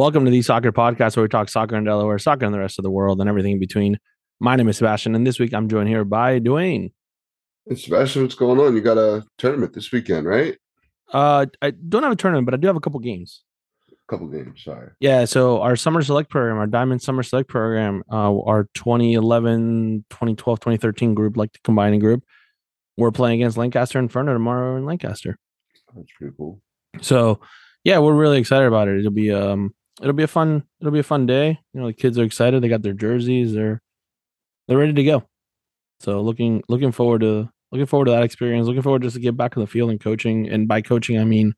Welcome to the Soccer Podcast, where we talk soccer in Delaware, soccer in the rest of the world, and everything in between. My name is Sebastian, and this week I'm joined here by Dwayne. Hey, Sebastian, what's going on? You got a tournament this weekend, right? Uh, I don't have a tournament, but I do have a couple games. A couple games, sorry. Yeah, so our summer select program, our Diamond Summer Select program, uh, our 2011, 2012, 2013 group, like the combining group, we're playing against Lancaster Inferno tomorrow in Lancaster. That's pretty cool. So, yeah, we're really excited about it. It'll be um, it'll be a fun, it'll be a fun day. You know, the kids are excited. They got their jerseys. They're they're ready to go. So looking looking forward to looking forward to that experience. Looking forward just to get back in the field and coaching. And by coaching, I mean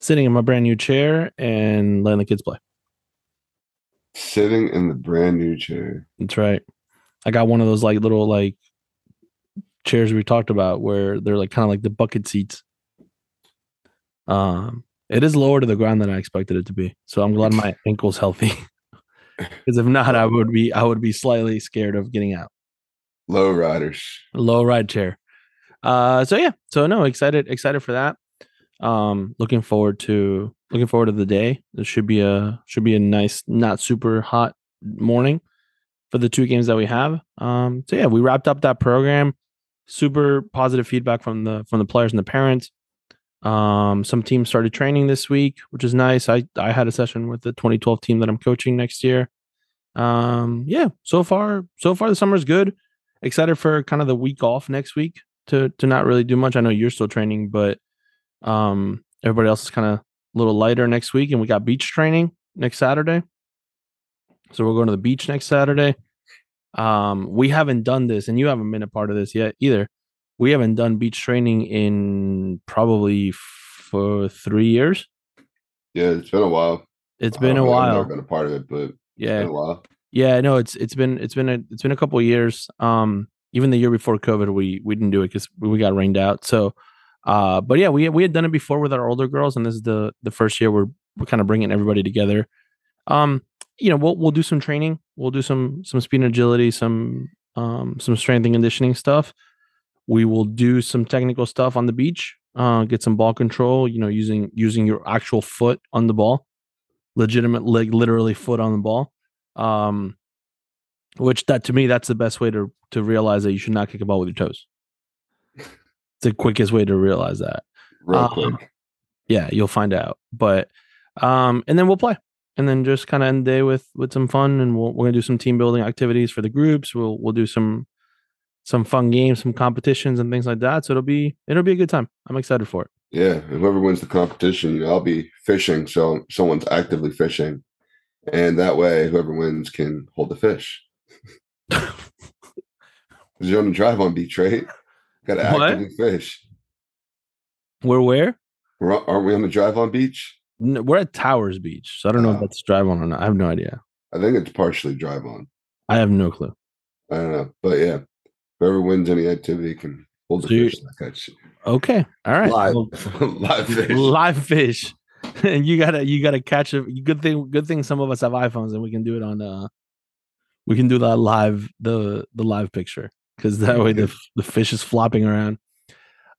sitting in my brand new chair and letting the kids play. Sitting in the brand new chair. That's right. I got one of those like little like chairs we talked about where they're like kind of like the bucket seats. Um, it is lower to the ground than I expected it to be. So I'm glad my ankle's healthy. Because if not, I would be I would be slightly scared of getting out. Low riders. Low ride chair. Uh, so yeah, so no, excited excited for that. Um, looking forward to looking forward to the day. It should be a should be a nice, not super hot morning for the two games that we have. Um, so yeah, we wrapped up that program. Super positive feedback from the from the players and the parents. Um, some teams started training this week, which is nice. I I had a session with the 2012 team that I'm coaching next year. Um, yeah, so far so far the summer's good. Excited for kind of the week off next week to to not really do much. I know you're still training, but um, everybody else is kind of a little lighter next week, and we got beach training next Saturday. So we're going to the beach next Saturday. Um, we haven't done this, and you haven't been a part of this yet either. We haven't done beach training in probably for three years. Yeah, it's been a while. It's been a while. never been a part of it, but yeah, it's been a while. yeah, no, it's it's been it's been a it's been a couple of years. Um, even the year before COVID, we we didn't do it because we got rained out. So, uh, but yeah, we we had done it before with our older girls, and this is the the first year we're we're kind of bringing everybody together. Um, you know, we'll we'll do some training. We'll do some some speed and agility, some um some strength and conditioning stuff. We will do some technical stuff on the beach. Uh, get some ball control. You know, using using your actual foot on the ball, legitimate like literally foot on the ball. Um, which that to me that's the best way to to realize that you should not kick a ball with your toes. It's the quickest way to realize that. Real Um, quick. Yeah, you'll find out. But um, and then we'll play, and then just kind of end the day with with some fun, and we'll, we're gonna do some team building activities for the groups. We'll we'll do some some fun games, some competitions, and things like that. So it'll be it'll be a good time. I'm excited for it. Yeah, whoever wins the competition, I'll be fishing, so someone's actively fishing, and that way, whoever wins can hold the fish. You're on the drive on beach, right? Got to actively fish. We're where? We're, aren't we on the drive on beach? N- We're at Towers Beach, so I don't know if Oh. that's drive on or not. I have no idea. I think it's partially drive on. I have no clue. I don't know, but yeah, whoever wins any activity can hold the So fish. Shit. Okay, all right. Live, Well, live fish. live fish and you gotta you gotta catch a good thing good thing some of us have iphones and we can do it on uh we can do that live the the live picture because that way the the fish is flopping around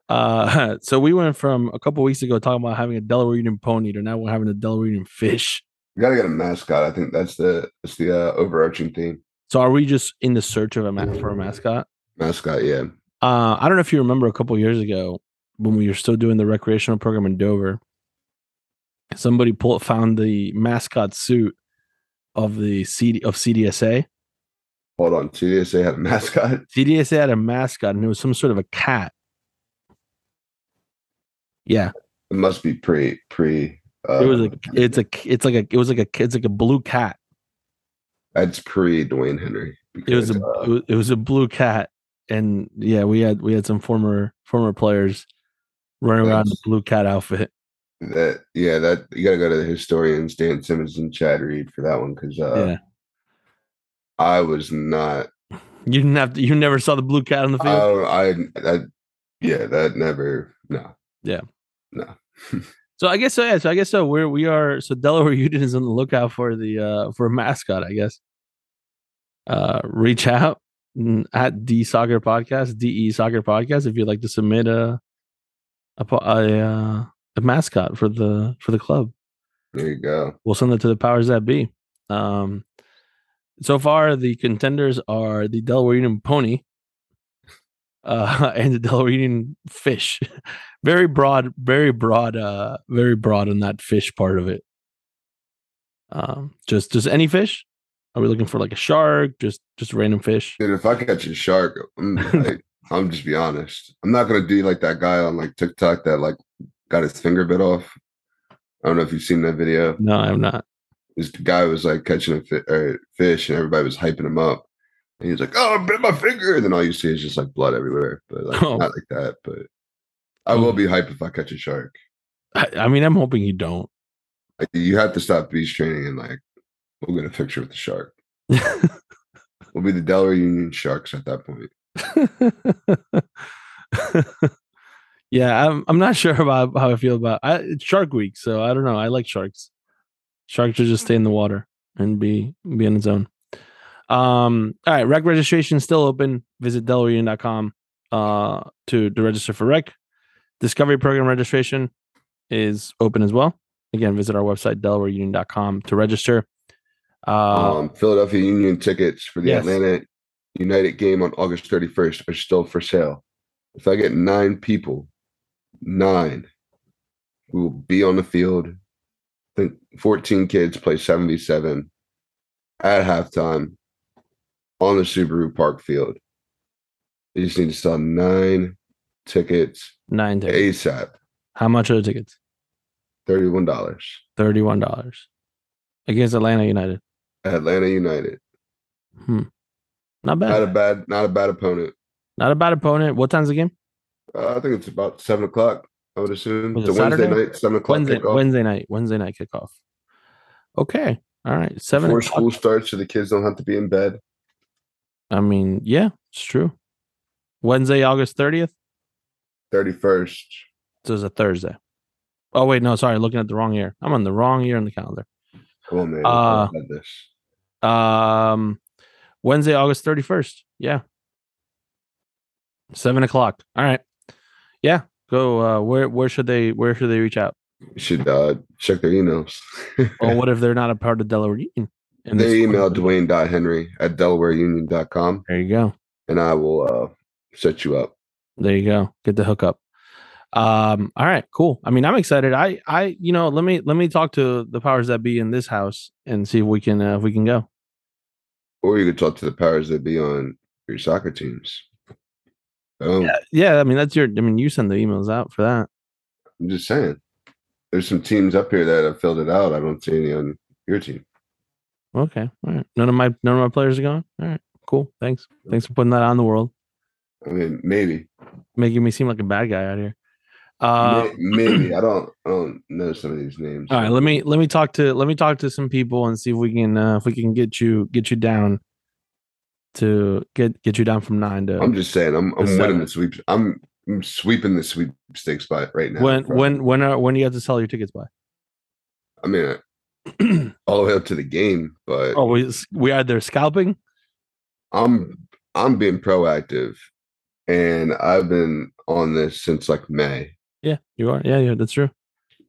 uh so we went from a couple weeks ago talking about having a delaware union pony to now we're having a delaware union fish We gotta get a mascot. I think that's the that's the uh, overarching theme. so are we just in the search of a ma- for a mascot Mascot, yeah. uh i don't know if you remember a couple years ago when we were still doing the recreational program in dover somebody pulled found the mascot suit of the CD of CDSA. Hold on, CDSA had a mascot. CDSA had a mascot and it was some sort of a cat. Yeah, It must be pre pre. Uh, it was a it's a it's like a it was like a it's like a blue cat. that's pre Dwayne Henry. It was a uh, it was a blue cat and yeah, we had we had some former former players running around in the blue cat outfit. that yeah that you gotta go to the historians Dan Simmons and Chad Reed for that one because uh, yeah. I was not. You didn't have to you never saw the blue cat on the field? Oh, I that yeah that never no Yeah. no So I guess so. Yeah. So I guess so. We're we are. So Delaware Union is on the lookout for the uh for a mascot. I guess. Uh, reach out at D Soccer Podcast, DE Soccer Podcast, if you'd like to submit a a a, uh, a mascot for the for the club. There you go. We'll send it to the powers that be. Um, so far, the contenders are the Delaware Union Pony uh, and the Delaware Union Fish. very broad, very broad, uh, very broad on that fish part of it. Um, just just any fish. Are we looking for like a shark? Just just random fish? Dude, if I catch a shark, I'm, like, I'm just be honest. I'm not gonna do like that guy on like TikTok that like got his finger bit off. I don't know if you've seen that video. No, I'm not. This guy was like catching a fi- or fish, and everybody was hyping him up. And he was like, "Oh, I bit my finger," and then all you see is just like blood everywhere. But like Oh. not like that. But I will be hyped if I catch a shark. I, I mean, I'm hoping you don't. Like, you have to stop beach training and like we'll get a picture with the shark. We'll be the Delaware Union Sharks at that point. yeah, I'm I'm not sure about how I feel about I, it's Shark Week, so I don't know. I like sharks. Shark should just stay in the water and be be on its own. Um, all right, rec registration is still open. Visit delawareunion.com uh to to register for rec. Discovery program registration is open as well. Again, visit our website delawareunion.com to register. Uh, um, Philadelphia Union tickets for the yes. Atlanta United game on August 31st are still for sale. If I get nine people, nine, we will be on the field. I think 14 kids play 77 at halftime on the Subaru Park field. You just need to sell nine tickets nine tickets. ASAP. How much are the tickets? $31. Thirty-one dollars against Atlanta United. Atlanta United. Not bad. Not a bad, not a bad opponent. Not a bad opponent. What time's the game? Uh, I think it's about seven o'clock. I would assume it's it a Wednesday Saturday? night, seven o'clock. Wednesday, kickoff. Wednesday night. Wednesday night kickoff. Okay. All right. Seven. before o'clock. school starts, so the kids don't have to be in bed. I mean, yeah, it's true. Wednesday, August 30th. Thirty first. So it's a Thursday. Oh, wait. No, sorry. Looking at the wrong year. I'm on the wrong year on the calendar. On, man. Uh, this. Um, Wednesday, August 31st. Yeah. Seven o'clock. All right. Yeah. Go. Uh, where, where should they, where should they reach out? You should uh, check their emails. Or what if they're not a part of Delaware Union? And they email Dwayne.Henry at DelawareUnion.com There you go. and I will uh, set you up. There you go. Get the hookup. Um, all right, cool. I mean, I'm excited. I, I, you know, let me let me talk to the powers that be in this house and see if we can uh, if we can go. Or you could talk to the powers that be on your soccer teams. Oh, Yeah, yeah. I mean, that's your. I mean, you send the emails out for that. I'm just saying. There's some teams up here that have filled it out. I don't see any on your team. Okay. All right. None of my none of my players are gone. All right. Cool. Thanks. Thanks for putting that on the world, I mean, maybe. making me seem like a bad guy out here. Uh, maybe. I don't I don't know some of these names. all right. Let me let me talk to let me talk to some people and see if we can uh, if we can get you get you down to get get you down from nine to I'm just saying, I'm I'm winning the sweep. I'm, I'm sweeping the sweepstakes by right now. when bro. when when are, when do you have to sell your tickets by? I mean, uh, all the way up to the game, but Oh, we we are there scalping. I'm I'm being proactive, and I've been on this since like May. Yeah, you are. Yeah, yeah, that's true.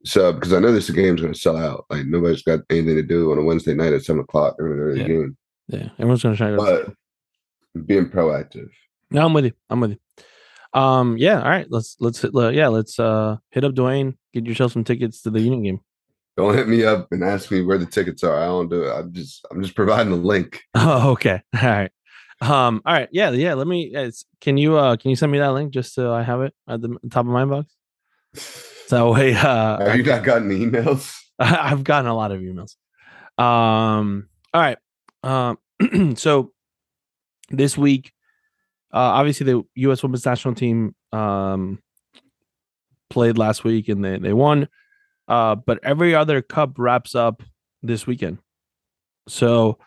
So because I know this game's going to sell out. Like nobody's got anything to do on a Wednesday night at seven o'clock. They're going to go the Yeah. game, Yeah, everyone's gonna try to. But being proactive. No, I'm with you. I'm with you. Um, yeah. All right. Let's let's hit- uh, yeah. Let's uh hit up Dwayne. Get yourself some tickets to the Union game. Don't hit me up and ask me where the tickets are. I don't do it. I'm just I'm just providing the link. Oh, okay. All right. Um. All right. Yeah. Yeah. Let me. Can you uh can you send me that link just so I have it at the top of my inbox? So way, uh, Have you not gotten emails? I've gotten a lot of emails. Um. All right. Um. so this week, uh, obviously the U.S. Women's National Team um played last week and they they won. Uh, but every other cup wraps up this weekend. So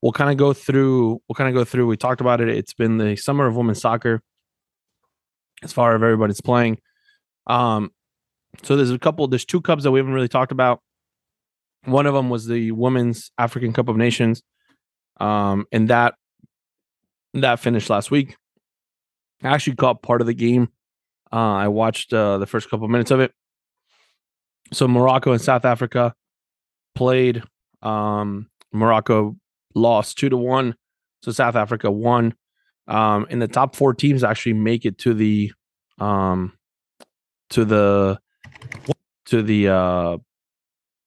we'll kind of go through. We'll kind of go through. We talked about it. It's been the summer of women's soccer. As far as everybody's playing, um, so there's a couple. There's two cups that we haven't really talked about. One of them was the Women's African Cup of Nations, um, and that that finished last week. I actually caught part of the game. Uh, I watched uh, the first couple minutes of it. So Morocco and South Africa played. Um, Morocco lost two to one, so South Africa won. Um, and the top four teams actually make it to the um to the to the uh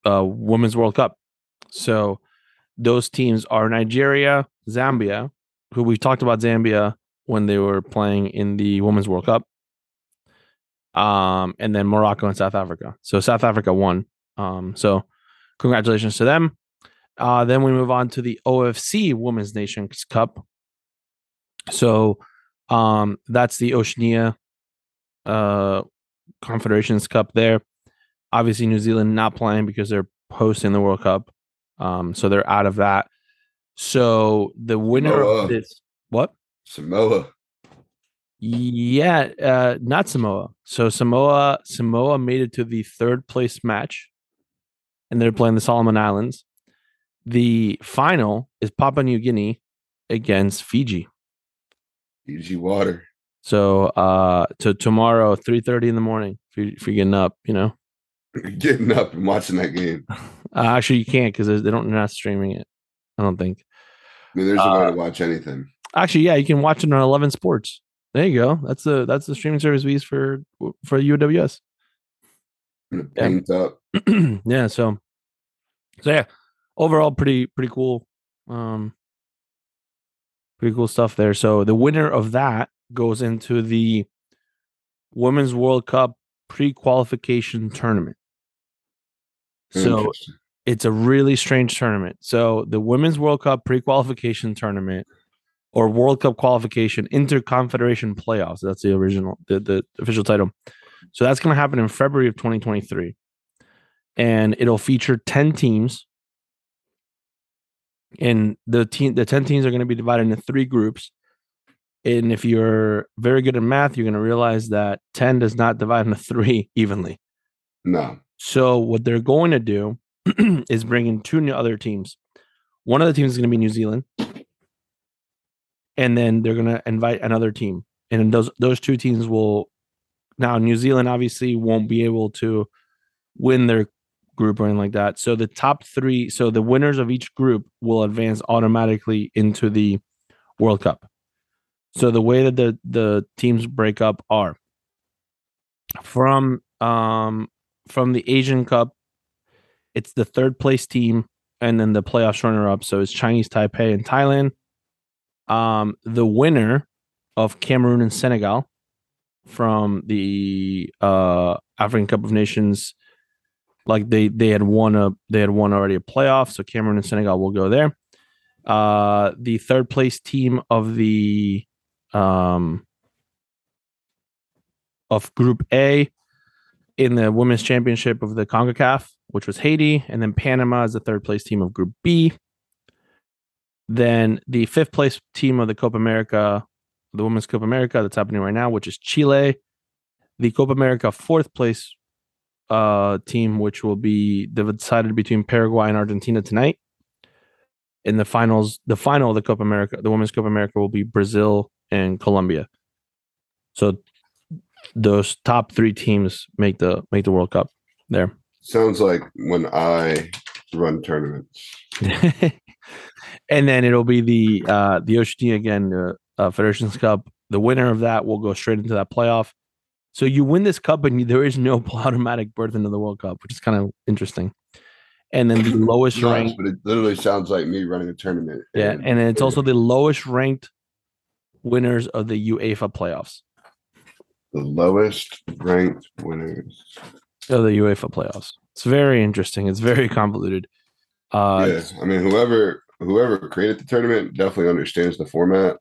uh women's world cup. So those teams are nigeria zambia who we talked about zambia when they were playing in the women's world cup um and then morocco and south africa. So south africa won um so congratulations to them. Uh then we move on to the ofc women's nations cup. So um that's the oceania uh confederations cup there obviously new zealand not playing because they're hosting the world cup um so they're out of that so the winner Samoa. of this what Samoa. yeah uh not samoa so samoa samoa made it to the third place match and they're playing the solomon islands the final is papua new guinea against fiji Fiji water. So uh to tomorrow 3 in the morning if you're, if you're getting up you know Getting up and watching that game. Uh, actually, you can't because they don't they're not streaming it. I don't think. I mean, there's a way Uh, to watch anything. Actually, yeah, you can watch it on Eleven Sports. There you go. That's the that's the streaming service we use for for UWS. Yeah. up. yeah. So, so yeah, overall, pretty pretty cool. Um, pretty cool stuff there. So the winner of that goes into the Women's World Cup pre-qualification tournament. So it's a really strange tournament. So the Women's World Cup pre-qualification tournament or World Cup qualification interconfederation playoffs. That's the original, the, the official title. So that's going to happen in February of 2023. And it'll feature 10 teams. And the team the 10 teams are going to be divided into three groups. And if you're very good at math, you're going to realize that 10 does not divide into three evenly. no. So what they're going to do is bring in two new other teams. One of the teams is going to be New Zealand, and then they're going to invite another team, and those those two teams will. Now New Zealand obviously won't be able to win their group or anything like that. So the top three, so the winners of each group will advance automatically into the World Cup. So the way that the the teams break up are from um from the Asian Cup, it's the third place team, and then the playoffs runner up. So it's Chinese Taipei and Thailand. Um, the winner of Cameroon and Senegal from the uh African Cup of Nations, like they they had won a they had won already a playoff, so Cameroon and Senegal will go there. Uh, the third place team of the um of Group A in the women's championship of the CONCACAF, which was Haiti, and then Panama is the third place team of Group B. Then the fifth place team of the Copa America, the Women's Copa America that's happening right now, which is Chile. The Copa America fourth place uh, team, which will be decided between Paraguay and Argentina tonight. In the finals, the final of the Copa America, the Women's Copa America will be Brazil and Colombia. So those top three teams make the make the World Cup there. Sounds like when I run tournaments. and then it'll be the uh the Oceania again, the uh, Federations Cup. The winner of that will go straight into that playoff. So you win this cup, and you, there is no automatic berth into the World Cup, which is kind of interesting. And then the lowest Nuts, ranked, but it literally sounds like me running a tournament. yeah, and then it's also the lowest ranked winners of the UEFA playoffs. the lowest ranked winners. Of the UEFA playoffs. It's very interesting. It's very convoluted. Uh, yeah, I mean, whoever whoever created the tournament definitely understands the format.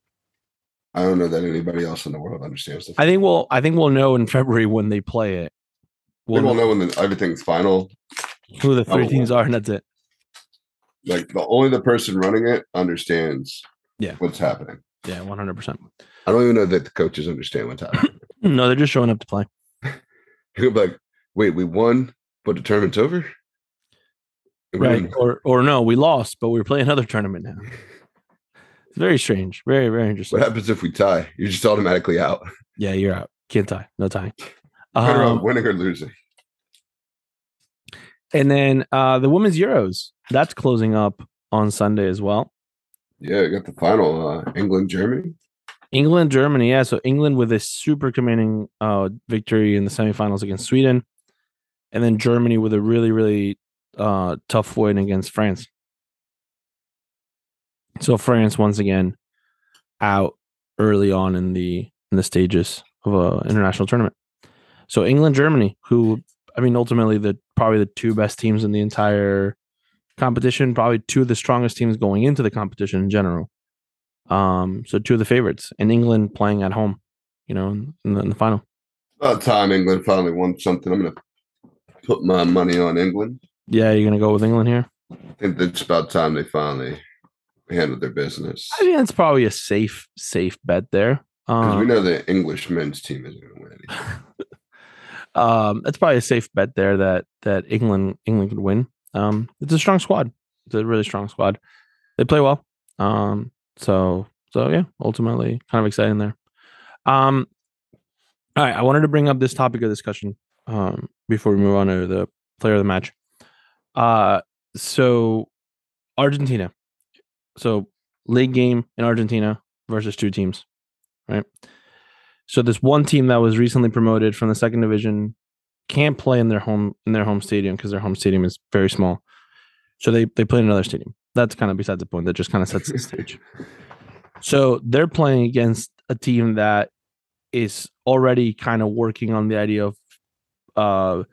I don't know that anybody else in the world understands the. I think we'll I think we'll know in February when they play it. we We'll know when the, everything's final. who the three teams are, and that's it. Like the only the person running it understands. Yeah. what's happening. Yeah, one hundred percent. I don't even know that the coaches understand what's happening. No, they're just showing up to play. Be like, "Wait, we won, but the tournament's over." And Right. Or or no, we lost, but we're playing another tournament now. It's very strange. Very, very interesting. What happens if we tie? You're just automatically out. Yeah, you're out. Can't tie. No tying. Off Um, winning or losing. And then uh the women's Euros that's closing up on Sunday as well. Yeah, got the final uh, England Germany. England Germany, yeah. So England with a super commanding uh victory in the semifinals against Sweden, and then Germany with a really really uh tough win against France. So France once again out early on in the in the stages of a international tournament. So England Germany, who I mean ultimately the probably the two best teams in the entire competition, probably two of the strongest teams going into the competition in general. Um, so two of the favorites, and England playing at home, you know, in the, in the final. About time England finally won something. I'm gonna put my money on England. Yeah, you're gonna go with England here. I think it's about time they finally handled their business. I think that's probably a safe, safe bet there. Because we Um, know the English men's team isn't gonna win anything. um, that's probably a safe bet there that that England England could win. Um, it's a strong squad. It's a really strong squad. They play well. Um, so so yeah, ultimately kind of exciting there. Um, all right, I wanted to bring up this topic of discussion um before we move on to the player of the match. Uh, so Argentina. So league game in Argentina versus two teams, right? So this one team that was recently promoted from the second division can't play in their home in their home stadium because their home stadium is very small. So they they play in another stadium. That's kind of besides the point. That just kind of sets the stage. So they're playing against a team that is already kind of working on the idea of uh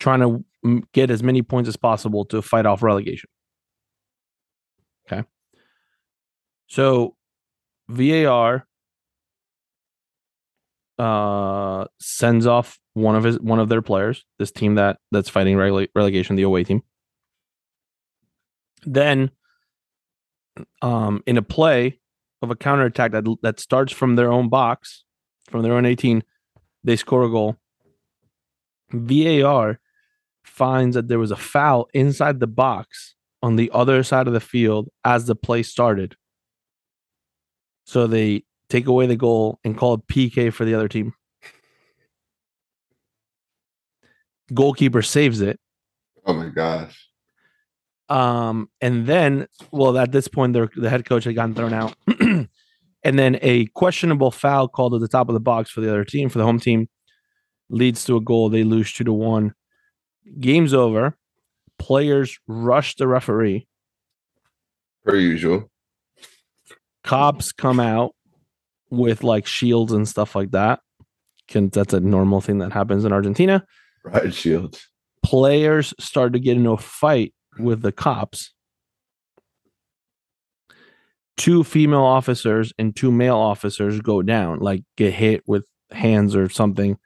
trying to get as many points as possible to fight off relegation. Okay. So VAR uh sends off one of his one of their players, this team that that's fighting rele- relegation, the away team. Then um in a play of a counterattack that that starts from their own box, from their own 18, they score a goal. VAR finds that there was a foul inside the box on the other side of the field as the play started. So they take away the goal and call it PK for the other team. Goalkeeper saves it. Oh my gosh. Um, and then, well, at this point, their the head coach had gotten thrown out, and then a questionable foul called at the top of the box for the other team, for the home team, leads to a goal. They lose two to one. Game's over. Players rush the referee. Per usual. Cops come out with like shields and stuff like that. Can that's a normal thing that happens in Argentina. Right, shields. players start to get into a fight with the cops. Two female officers and two male officers go down, like get hit with hands or something.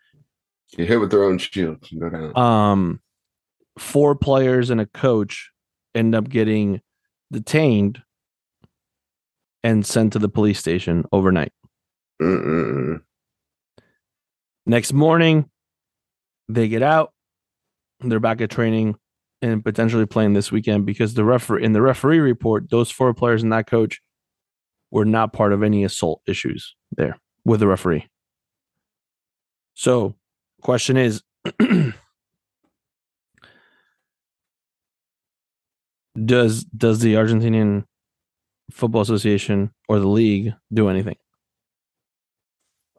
Get hit with their own shields and go down. Um, four players and a coach end up getting detained and sent to the police station overnight. Mm-mm-mm. Next morning, they get out. They're back at training and potentially playing this weekend because the referee in the referee report, those four players and that coach were not part of any assault issues there with the referee. So, question is does does the Argentinian Football Association or the league do anything?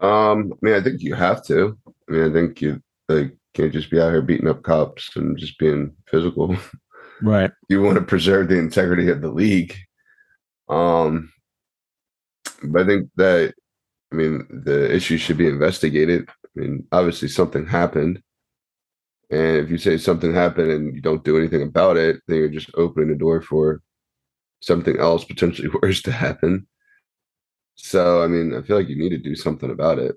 Um, I mean, I think you have to. I mean, I think you like can't just be out here beating up cops and just being physical. Right. you want to preserve the integrity of the league. Um, but I think that I mean the issue should be investigated. I mean, obviously something happened, and if you say something happened and you don't do anything about it, then you're just opening the door for something else potentially worse to happen. So, I mean, I feel like you need to do something about it.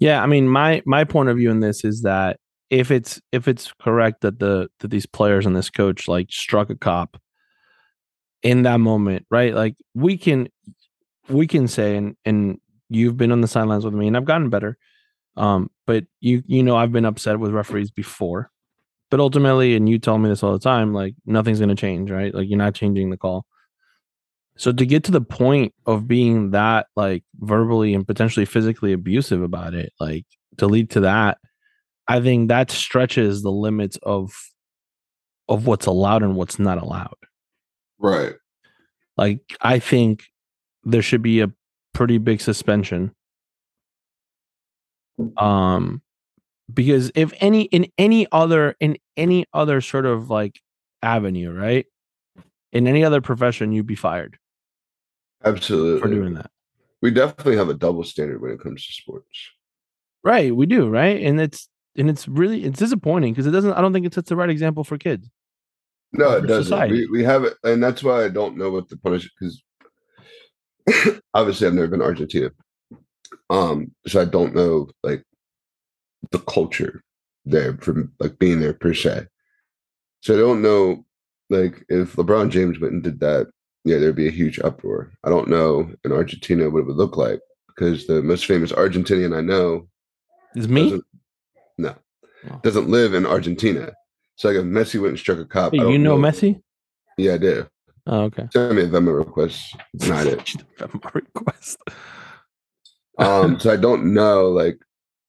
Yeah, I mean my my point of view in this is that if it's if it's correct that the that these players and this coach like struck a cop in that moment, right? Like we can we can say and and you've been on the sidelines with me and I've gotten better. Um but you you know I've been upset with referees before. But ultimately and you tell me this all the time like nothing's to change, right? Like you're not changing the call. So to get to the point of being that like verbally and potentially physically abusive about it, like to lead to that, I think that stretches the limits of of what's allowed and what's not allowed. Right. Like I think there should be a pretty big suspension. Um because if any in any other in any other sort of like avenue, right? In any other profession you'd be fired Absolutely. for doing that. We definitely have a double standard when it comes to sports. Right, we do, right? And it's and it's really it's disappointing because it doesn't I don't think it sets the right example for kids. No, it doesn't. society. We, we have it, and that's why I don't know what the punishment because obviously I've never been to Argentina, um, so I don't know like the culture there from like being there per se. So I don't know like if LeBron James went and did that, yeah, there'd be a huge uproar. I don't know in Argentina what it would look like because the most famous Argentinian I know Is me? no Oh. doesn't live in Argentina. So like if Messi went and struck a cop, Hey, I don't you know, Messi? Yeah, I do. Oh, okay. Send me a Venmo request. Not it. Venmo request. Um, so I don't know like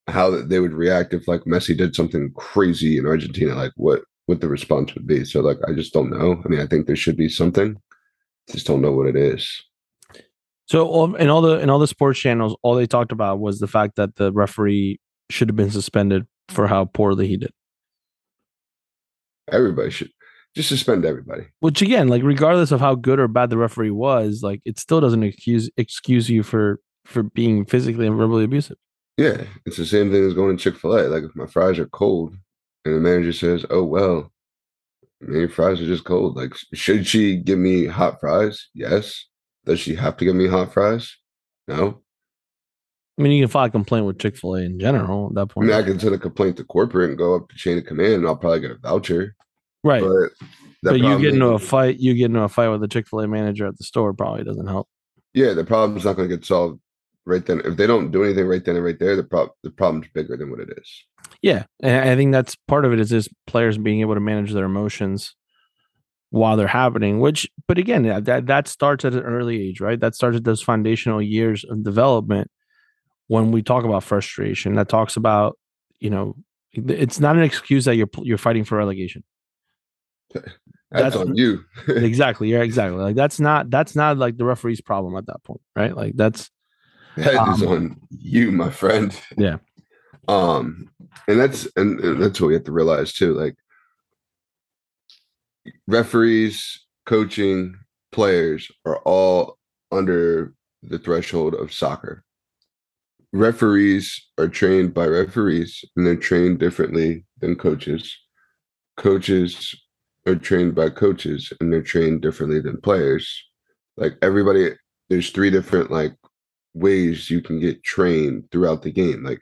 how they would react if like Messi did something crazy in Argentina, like what what the response would be. So like I just don't know. I mean, I think there should be something. Just don't know what it is. So all- in all the in all the sports channels, all they talked about was the fact that the referee should have been suspended for how poorly he did. Everybody should just suspend everybody. Which again, like regardless of how good or bad the referee was, like it still doesn't excuse excuse you for for being physically and verbally abusive. Yeah, it's the same thing as going to Chick Fil A. Like if my fries are cold, and the manager says, "Oh well, Your fries are just cold." Like, should she give me hot fries? Yes. Does she have to give me hot fries? No. I mean, you can file a complaint with Chick Fil A in general at that point. I mean, I can send a complaint to corporate and go up the chain of command, and I'll probably get a voucher. right? But, But you get into a fight, you get into a fight with the Chick Fil A manager at the store probably doesn't help. Yeah, the problem's not going to get solved right then. If they don't do anything right then and right there, the the problem's bigger than what it is. Yeah, and I think that's part of it is just players being able to manage their emotions while they're happening. Which, but again, that that, starts at an early age, right? That starts at those foundational years of development. When we talk about frustration, that talks about you know, it's not an excuse that you're you're fighting for relegation. That's, That's- on you. exactly, yeah, exactly. Like that's not that's not like the referee's problem at that point, right? Like that's That is Um, on you, my friend. Yeah. Um, and that's and, and that's what we have to realize too. Like referees, coaching, players are all under the threshold of soccer. Referees are trained by referees and they're trained differently than coaches. Coaches are trained by coaches and they're trained differently than players. Like everybody, there's three different like ways you can get trained throughout the game. Like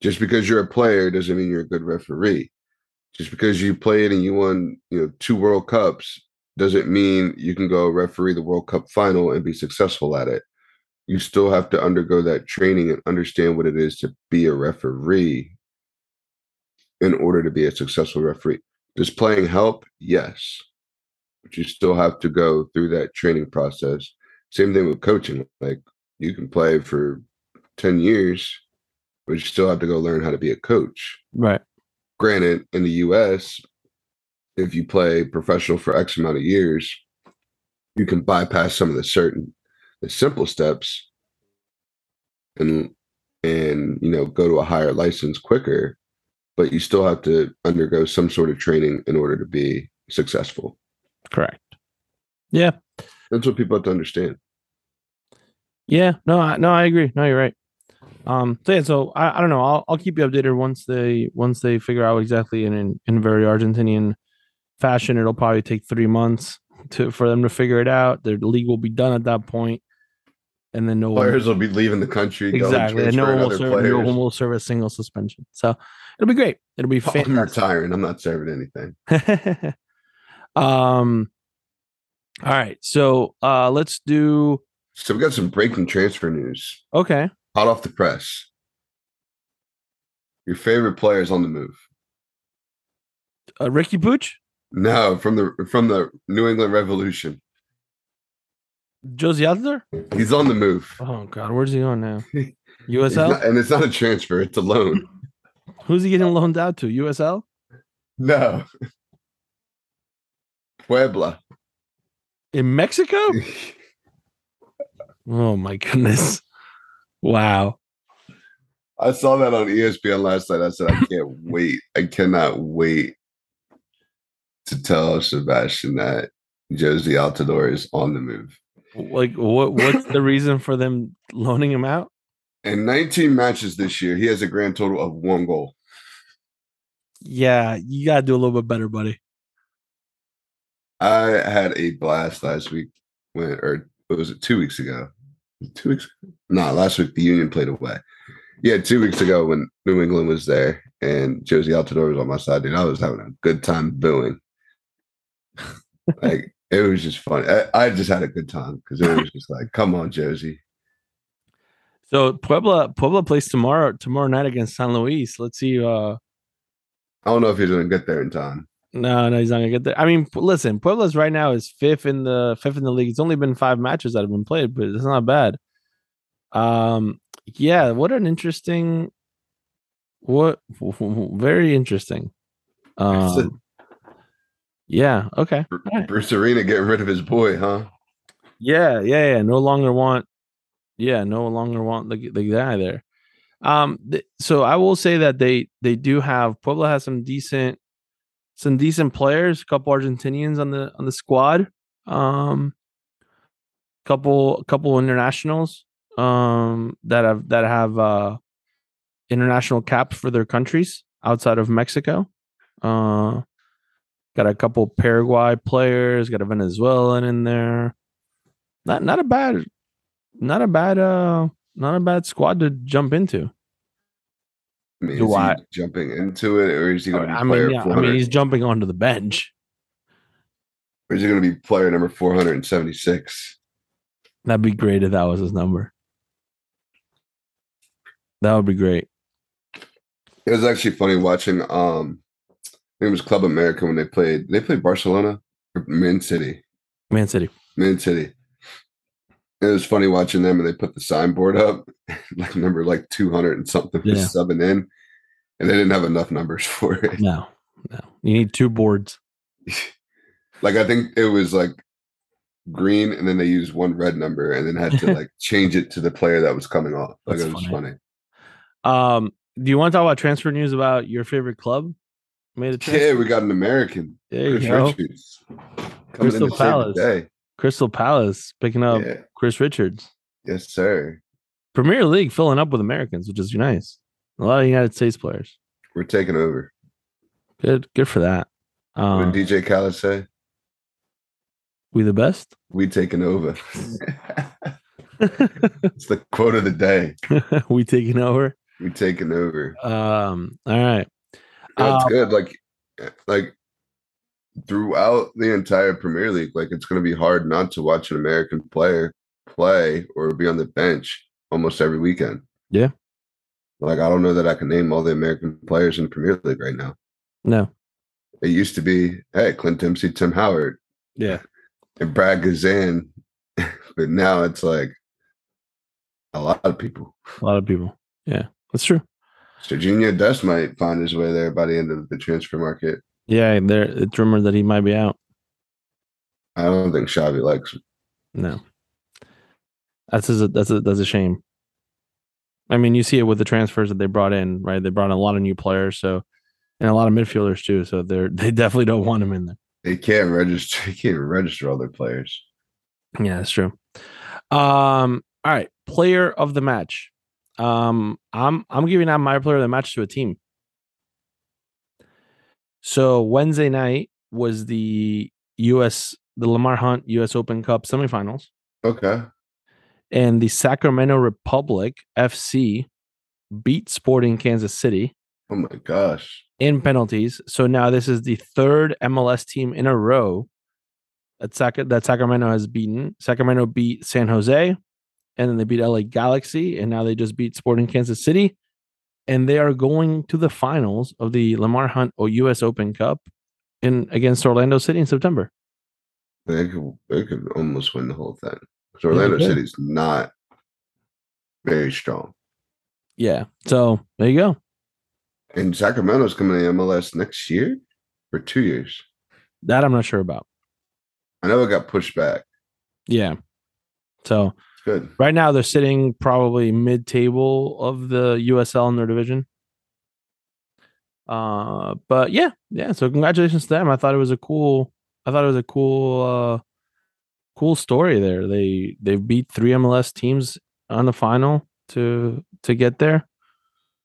just because you're a player doesn't mean you're a good referee. Just because you played and you won, you know, two World Cups doesn't mean you can go referee the World Cup final and be successful at it. You still have to undergo that training and understand what it is to be a referee in order to be a successful referee. Does playing help? Yes. But you still have to go through that training process. Same thing with coaching. Like you can play for 10 years, but you still have to go learn how to be a coach. right. Granted, in the US, if you play professional for X amount of years, you can bypass some of the certain the simple steps and and you know go to a higher license quicker, but you still have to undergo some sort of training in order to be successful. Correct. Yeah. That's what people have to understand. Yeah, no, I, no, I agree. No, you're right. Um, so yeah, so I, I don't know. I'll I'll keep you updated once they once they figure out exactly in in, in very Argentinian fashion. It'll probably take three months to for them to figure it out. Their league will be done at that point, and then no Players will be leaving the country. exactly, and no one will serve no one will serve a single suspension. So it'll be great. It'll be I'm retiring. I'm not serving anything. um. All right, so uh, let's do So we got some breaking transfer news. okay. Hot off the press. Your favorite players on the move. Uh, Riqui Puig, No, from the from the New England Revolution. Jozy Altidore. He's on the move. Oh God, where's he on now? USL. not- and it's not a transfer, it's a loan. Who's he getting loaned out to? USL. No. Puebla. in Mexico. Oh my goodness! Wow. I saw that on ESPN last night. I said, I can't wait. I cannot wait to tell Sebastian that Jozy Altidore is on the move. Like, what? What's the reason for them loaning him out? In 19 matches this year, he has a grand total of one goal. Yeah, you gotta do a little bit better, buddy. I had a blast last week when, or what was it, two weeks ago? Two weeks? No, last week the Union played away. Yeah, two weeks ago when New England was there and Jozy Altidore was on my side, dude, I was having a good time booing. like it was just fun. I, I just had a good time because it was just like, come on, Jozy. So Puebla, Puebla plays tomorrow tomorrow night against San Luis. Let's see. Uh, I don't know if he's gonna get there in time. No, no, he's not gonna get there. I mean, listen, Puebla's right now is fifth in the fifth in the league. It's only been five matches that have been played, but it's not bad. Um, yeah, what an interesting, what very interesting. Um, yeah, okay, Bruce Arena getting rid of his boy, huh? yeah, yeah, yeah. No longer want, yeah, no longer want the the guy there. Um, th- so I will say that they they do have Puebla has some decent some decent players, a couple Argentinians on the on the squad, um, couple couple internationals, um, that have that have uh international caps for their countries outside of Mexico. Uh, got a couple Paraguay players, got a Venezuelan in there. Not not a bad, not a bad uh, not a bad squad to jump into. I mean, Do is he I- jumping into it, or is he going to be I player mean, yeah, I mean, he's jumping onto the bench. or is he going to be player number 476? That'd be great if that was his number. That would be great. It was actually funny watching. Um, I think it was Club America when they played. They played Barcelona or Man City. Man City. Man City. It was funny watching them, and they put the signboard up, like number like two hundred and something was Yeah. subbing in, and they didn't have enough numbers for it. No, no. You need two boards. Like I think it was like green, and then they used one red number, and then had to like change it to the player that was coming off. Like That's it was funny. funny. Um, do you want to talk about transfer news about your favorite club? Made a transfer. Yeah, we got an American. There you Chris go. Richards coming Crystal in the Palace. Crystal Palace picking up yeah, Chris Richards. yes, sir. Premier League filling up with Americans, which is nice. A lot of United States players. We're taking over. Good, good for that. What Um, did DJ Khaled say? we the best. We taking over. it's the quote of the day. we taking over. We taking over. Um, all right. That's it's Um, good. Like, like throughout the entire Premier League, like it's going to be hard not to watch an American player play or be on the bench almost every weekend. Yeah. Like I don't know that I can name all the American players in the Premier League right now. No. It used to be, hey, Clint Dempsey, Tim Howard, Yeah. and Brad Guzan, but now it's like a lot of people. A lot of people. Yeah, that's true. Sergiño Dest might find his way there by the end of the transfer market. Yeah, there it's rumored that he might be out. I don't think Xavi likes him. No. That's a, that's a that's a shame. I mean, you see it with the transfers that they brought in, right? They brought in a lot of new players, so and a lot of midfielders too. So they're they definitely don't want him in there. They can't register. They can't register all their players. Yeah, that's true. Um, all right, player of the match. Um, I'm I'm giving out my player of the match to a team. So Wednesday night was the U.S. the Lamar Hunt U.S. Open Cup semifinals, Okay. and the Sacramento Republic FC beat Sporting Kansas City Oh my gosh. in penalties. So now this is the third MLS team in a row that, Sac- that Sacramento has beaten. Sacramento beat San Jose, and then they beat LA Galaxy, and now they just beat Sporting Kansas City. And they are going to the finals of the Lamar Hunt or US Open Cup in against Orlando City in September. They could. They could almost win the whole thing because Orlando could. City's not very strong, Yeah. So there you go. and Sacramento's coming to MLS next year for two years. That I'm not sure about. I know it got pushed back. Yeah. So good. right now they're sitting probably mid table of the USL in their division. Uh, but yeah, yeah. So congratulations to them. I thought it was a cool. I thought it was a cool, uh, cool story there. They they beat three MLS teams on the final to to get there.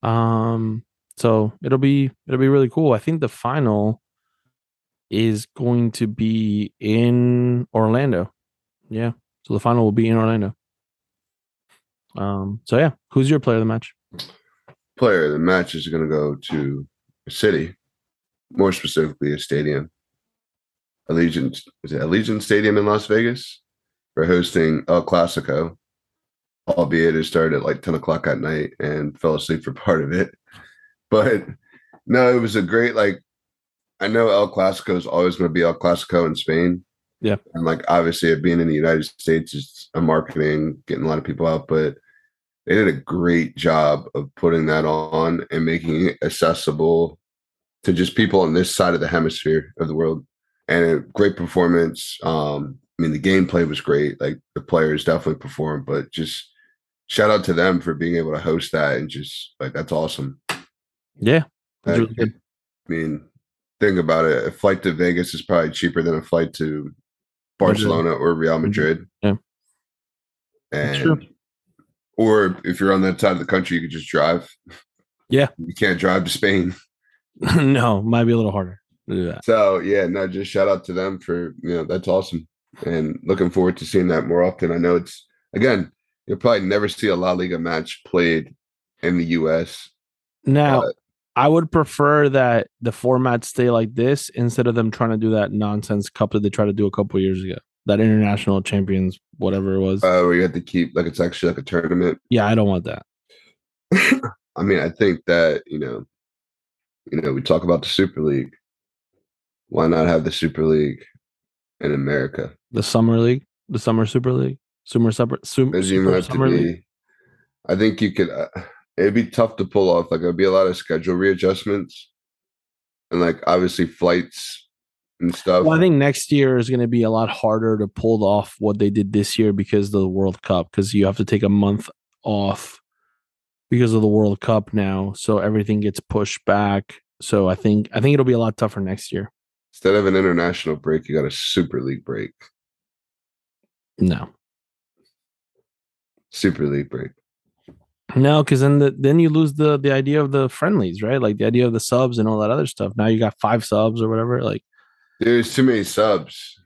Um, so it'll be it'll be really cool. I think the final is going to be in Orlando. Yeah. So the final will be in Orlando. Um, so yeah, who's your player of the match? Player of the match is going to go to a city, more specifically a stadium. Allegiant is it Allegiant Stadium in Las Vegas for hosting El Clasico, albeit it started at like 10 o'clock at night and fell asleep for part of it. But no, it was a great like I know El Clasico is always going to be El Clasico in Spain. Yeah. And like obviously it being in the United States is a marketing, getting a lot of people out, but they did a great job of putting that on and making it accessible to just people on this side of the hemisphere of the world. And a great performance. Um, I mean, the gameplay was great. Like the players definitely performed, but just shout out to them for being able to host that and just like that's awesome. Yeah. Really good. I mean, think about it. A flight to Vegas is probably cheaper than a flight to Barcelona or Real Madrid. Yeah. And or if you're on that side of the country, you could just drive. Yeah. You can't drive to Spain. no, might be a little harder to do that. So yeah, no, just shout out to them for you know, that's awesome. And looking forward to seeing that more often. I know it's again, you'll probably never see a La Liga match played in the US. Now, I would prefer that the format stay like this instead of them trying to do that nonsense cup that they tried to do a couple years ago. That international champions, whatever it was. uh, where you have to keep like it's actually like a tournament. yeah, I don't want that. I mean, I think that you know, you know, we talk about the Super League. Why not have the Super League in America? The summer league, the summer super league, summer super, super, Doesn't even super have to summer league. I think you could. Uh, it'd be tough to pull off. Like it'd be a lot of schedule readjustments, and like obviously flights and stuff. Well, I think next year is going to be a lot harder to pull off what they did this year because of the World Cup. Because you have to take a month off because of the World Cup now, so everything gets pushed back. So I think I think it'll be a lot tougher next year. Instead of an international break, you got a Super League break. No, Super League break. no, because then the then you lose the the idea of the friendlies, right? Like the idea of the subs and all that other stuff. Now you got five subs or whatever. Like, There's too many subs.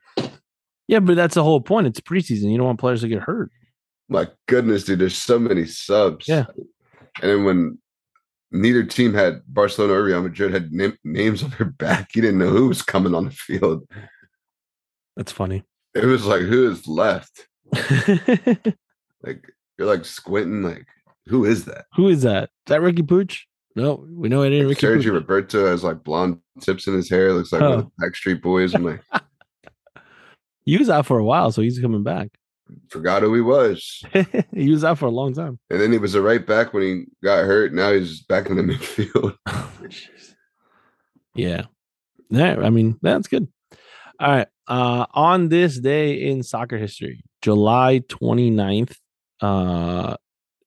yeah, but that's the whole point. It's preseason. You don't want players to get hurt. My goodness, dude, there's so many subs. Yeah. And then when neither team had Barcelona or Real Madrid had nam- names on their back, you didn't know who was coming on the field. That's funny. It was like, who is left? Like, you're like squinting, like, who is that? Who is that? Is that Riqui Puig? No, we know it ain't Like, Riqui Sergi. Roberto has like blonde tips in his hair. Looks like one of Oh. the Backstreet Boys. I'm like, He was out for a while, so he's coming back. forgot who he was. he was out for a long time. And then he was a right back when he got hurt. Now he's back in the midfield. yeah. Yeah, I mean, that's good. All right. Uh on this day in soccer history, July 29th, uh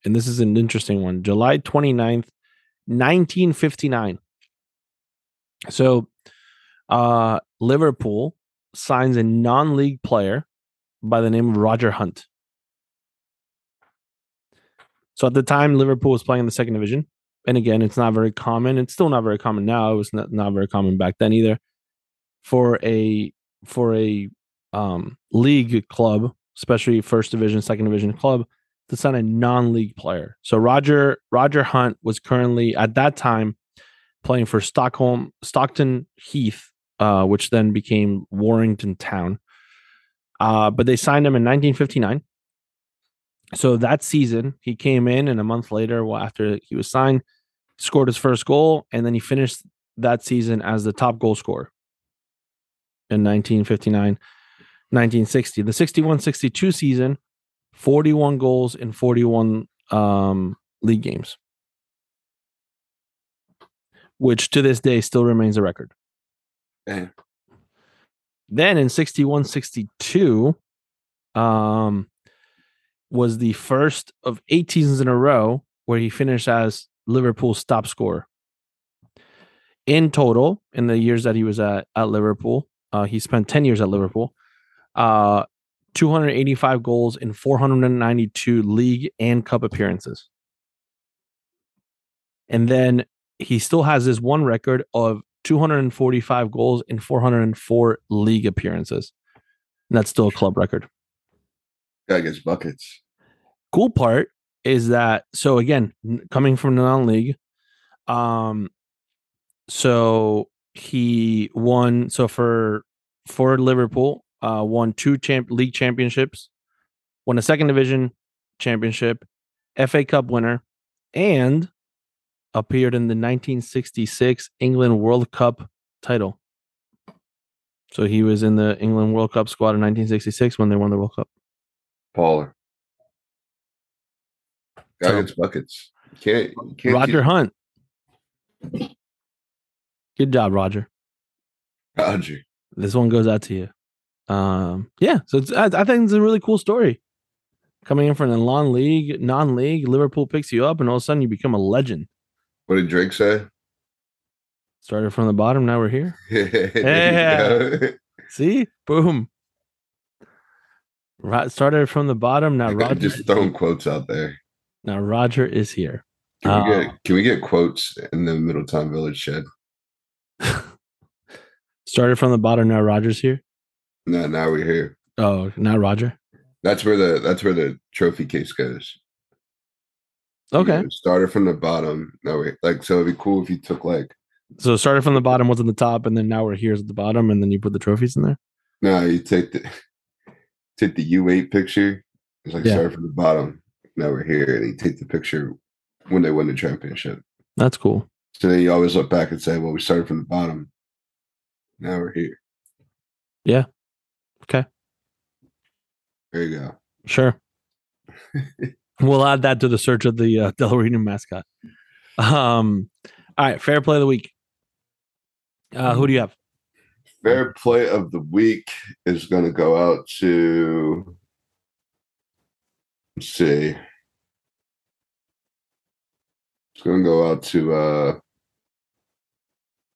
and this is an interesting one. July 29th, 1959. So uh Liverpool signs a non-league player by the name of Roger Hunt. So at the time, Liverpool was playing in the second division. And again, it's not very common. It's still not very common now. It was not, not very common back then either. For a for a um, league club, especially first division, second division club, to sign a non-league player. So Roger Roger Hunt was currently at that time playing for Stockholm Stockton Heath, uh, which then became Warrington Town. Uh, but they signed him in 1959. So that season, he came in, and a month later, well, after he was signed, scored his first goal, and then he finished that season as the top goal scorer in 1959 1960. The 61 62 season, 41 goals in 41 um, league games, which to this day still remains a record. Damn. Then in 61 62, um, was the first of eight seasons in a row where he finished as Liverpool's top scorer. In total, in the years that he was at, at Liverpool, uh, he spent 10 years at Liverpool, uh, 285 goals in 492 league and cup appearances. And then he still has this one record of 245 goals in 404 league appearances. And that's still a club record. Guy gets buckets. Cool part is that so again, coming from the non-league, um so he won so for for Liverpool, uh won two champ league championships, won a second division championship, FA Cup winner, and appeared in the 1966 England World Cup title. So he was in the England World Cup squad in 1966 when they won the World Cup. Baller. Guy So- gets buckets. You can't, you can't Roger teach Hunt. Good job, Roger. Roger. This one goes out to you. Um, yeah, so it's, I, I think it's a really cool story. Coming in from the non-league, non-league, Liverpool picks you up, and all of a sudden you become a legend. What did Drake say? Started from the bottom, now we're here. Go. See, boom. Right, started from the bottom. Now Roger, Just throwing quotes out there. now Roger is here. Can we Uh, get can we get quotes in the Middletown Village shed? Started from the bottom. Now Roger's here. No, now we're here. Oh, now Roger. That's where the that's where the trophy case goes. Okay, You started from the bottom. No, wait, like so it'd be cool if you took like so started from the bottom, was at the top, and then now we're here at the bottom, and then you put the trophies in there. no, you take the take the U eight picture. It's like Yeah. started from the bottom. Now we're here, and you take the picture when they win the championship. That's cool. So then you always look back and say, "Well, we started from the bottom. Now we're here." Yeah. Okay. There you go. Sure. we'll add that to the search of the uh, Delaware mascot. Um, all right, fair play of the week. Uh, who do you have? Fair play of the week is going to go out to. Let's see. It's going to go out to. uh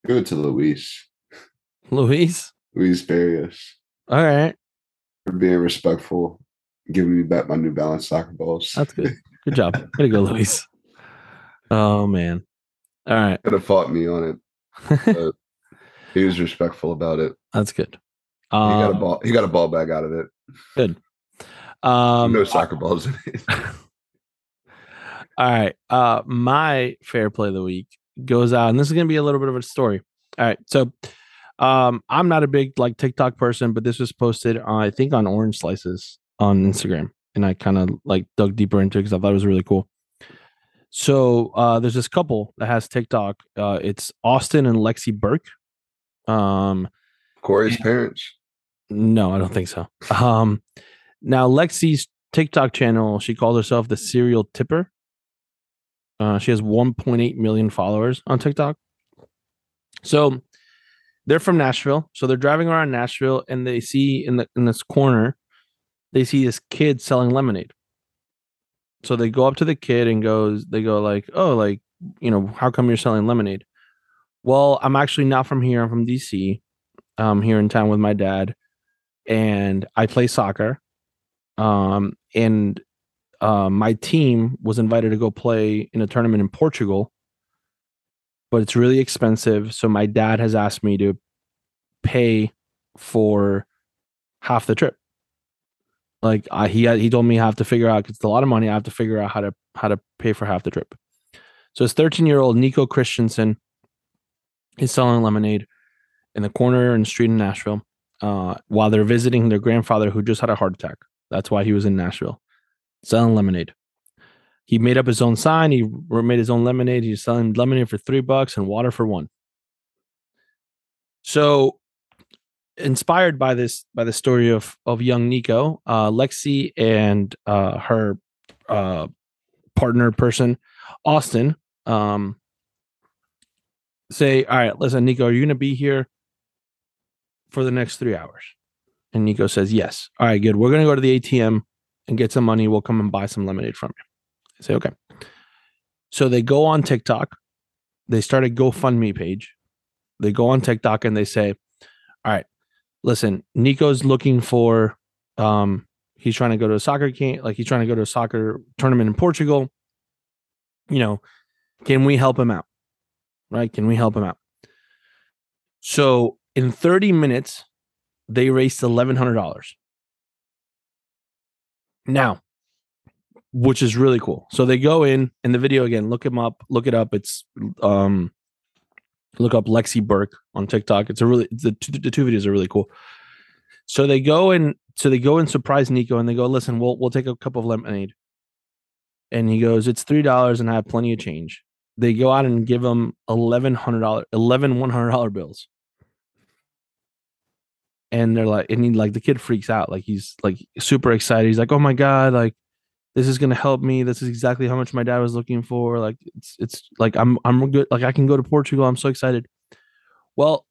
it to Luis. Luis. Luis Barrios All right, for being respectful, giving me back my New Balance soccer balls. that's good. Good job. Way to go, Luis. Oh man. All right, Could have fought me on it. He was respectful about it. that's good. He got a Um, ball. He got a ball bag out of it. Good. Um, no soccer balls in it. All right. Uh my fair play of the week goes out, and this is gonna be a little bit of a story. All right. So um I'm not a big like TikTok person, but this was posted uh, I think on orange slices on Instagram. And I kind of like dug deeper into it because I thought it was really cool. So uh there's this couple that has TikTok. Uh it's Austin and Lexi Burke. Um Corey's parents. no, I don't think so. Um, now Lexi's TikTok channel, she calls herself the serial tipper. Uh, she has 1.8 million followers on TikTok. So they're from Nashville. So they're driving around Nashville and they see in the in this corner, they see this kid selling lemonade. So they go up to the kid and goes, they go like, oh, like, you know, how come you're selling lemonade? Well, I'm actually not from here. I'm from DC. I'm here in town with my dad and I play soccer. Um, and uh, my team was invited to go play in a tournament in Portugal, but it's really expensive. So my dad has asked me to pay for half the trip. Like I, he he told me I have to figure out because it's a lot of money. I have to figure out how to how to pay for half the trip. So his 13 year old Nico Christensen is selling lemonade in the corner the street in Nashville uh, while they're visiting their grandfather who just had a heart attack. That's why he was in Nashville selling lemonade. He made up his own sign. He made his own lemonade. He's selling lemonade for three bucks and water for one. So, inspired by this by the story of of young Nico, uh, Lexi and uh, her uh, partner person, Austin, um, say, "All right, listen, Nico, are you going to be here for the next three hours? And Nico says, Yes. All right, good. We're going to go to the ATM and get some money. We'll come and buy some lemonade from you. I say, Okay. So they go on TikTok. They start a GoFundMe page. They go on TikTok and they say, All right, listen, Nico's looking for, um, he's trying to go to a soccer camp, like he's trying to go to a soccer tournament in Portugal. You know, can we help him out? Right? Can we help him out? So in 30 minutes, they raised $1,100. Now, which is really cool. So they go in in the video again, look him up, look it up. It's um look up Lexi Burke on TikTok. It's a really the two, the two videos are really cool. So they go and so they go and surprise Nico and they go, listen, we'll we'll take a cup of lemonade. And he goes, it's three dollars and I have plenty of change. They go out and give him eleven hundred dollar, eleven one hundred dollar bills. And they're like, and he like the kid freaks out, like he's like super excited. He's like, oh my god, like this is gonna help me. This is exactly how much my dad was looking for. Like it's it's like I'm I'm good. Like I can go to Portugal. I'm so excited. Well,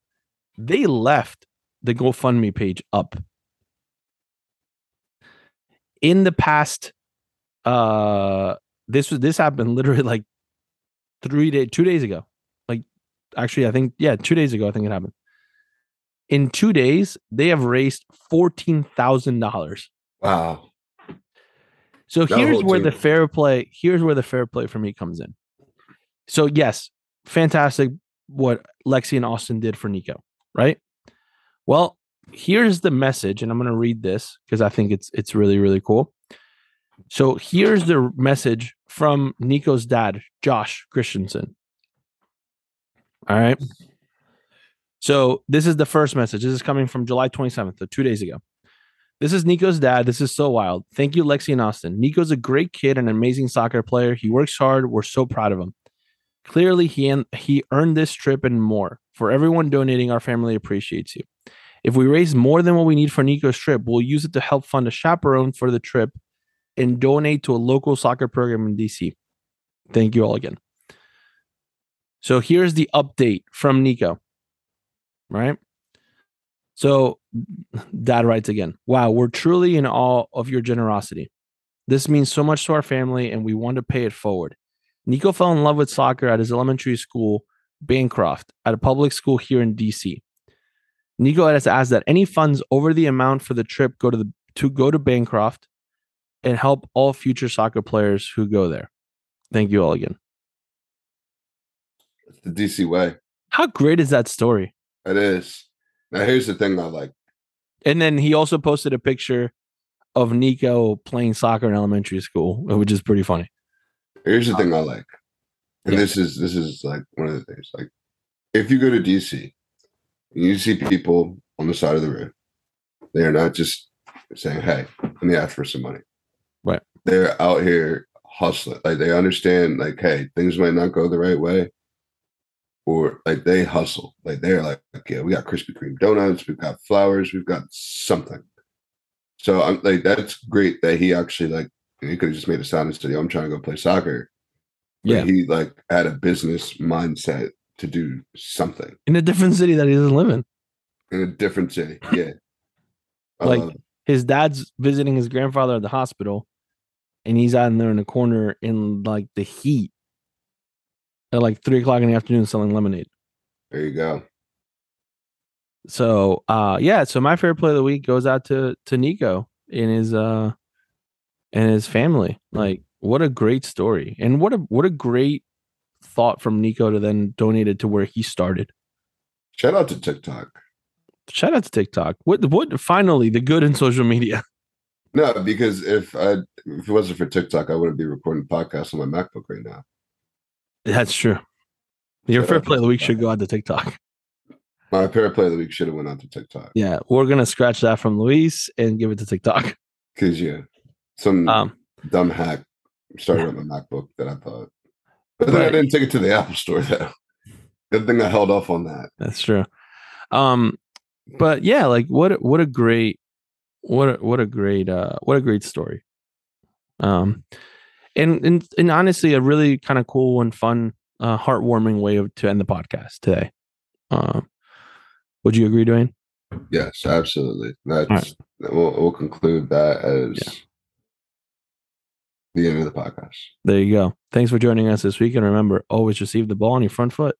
they left the GoFundMe page up in the past. Uh, this was this happened literally like three days, two days ago. Like actually, I think yeah, two days ago. I think it happened. In two days, they have raised fourteen thousand dollars. Wow. So That here's where the fair play. Here's where the fair play for me comes in. So yes, fantastic what Lexi and Austin did for Nico, right? Well, here's the message, and I'm going to read this because I think it's it's really really cool. So here's the message from Nico's dad, Josh Christensen. All right. So this is the first message. This is coming from July 27th, so two days ago. This is Nico's dad. This is so wild. Thank you, Lexi and Austin. Nico's a great kid and an amazing soccer player. He works hard. We're so proud of him. Clearly, he en- he earned this trip and more. For everyone donating, our family appreciates you. If we raise more than what we need for Nico's trip, we'll use it to help fund a chaperone for the trip and donate to a local soccer program in DC. Thank you all again. So here's the update from Nico. Right? So dad writes again Wow, we're truly in awe of your generosity. This means so much to our family, and we want to pay it forward. Nico fell in love with soccer at his elementary school, Bancroft, at a public school here in DC. Nico has asked that any funds over the amount for the trip go to the to go to Bancroft and help all future soccer players who go there. Thank you all again. It's the DC way. How great is that story? It is. Now here's the thing I like. And then he also posted a picture of Nico playing soccer in elementary school, which is pretty funny. Here's the thing um, I like. And Yeah. this is this is like one of the things. Like if you go to DC and you see people on the side of the road, they are not just saying, Hey, let me ask for some money. Right. They're out here hustling. Like they understand, like, hey, things might not go the right way. Or like they hustle. Like they're like, yeah, we got Krispy Kreme donuts, we've got flowers, we've got something. So I'm like, that's great that he actually like he could have just made a sound and said, "Yo, I'm trying to go play soccer." But Yeah. he like had a business mindset to do something In a different city that he doesn't live in. in a different city. Yeah, Like- it. His dad's visiting his grandfather at the hospital, and he's out in there in the corner in like the heat at like three o'clock in the afternoon selling lemonade. there you go. So uh yeah, so my favorite play of the week goes out to to Nico and his uh and his family. Like what a great story. And what a what a great thought from Nico to then donate it to where he started. Shout out to TikTok. Shout out to TikTok. What what finally the good in social media. No, because if I if it wasn't for TikTok, I wouldn't be recording podcasts on my MacBook right now. That's true. Your out to play of the week should go out to TikTok. My pair play of the week should have went on to TikTok Yeah, we're gonna scratch that from Luis and give it to TikTok. because yeah, some Um, dumb hack started on my MacBook that I thought, but then I didn't take it to the Apple Store though. Good thing I held off on that. that's true. Um, but yeah, like what a- what a great what a, what a great uh what a great story. Um, and and and honestly, a really kind of cool and fun, uh, heartwarming way of to end the podcast today. Um, would you agree, Dwayne? Yes, absolutely. That's we'll, we'll conclude that as Yeah. the end of the podcast. There you go. Thanks for joining us this week. And remember, always receive the ball on your front foot.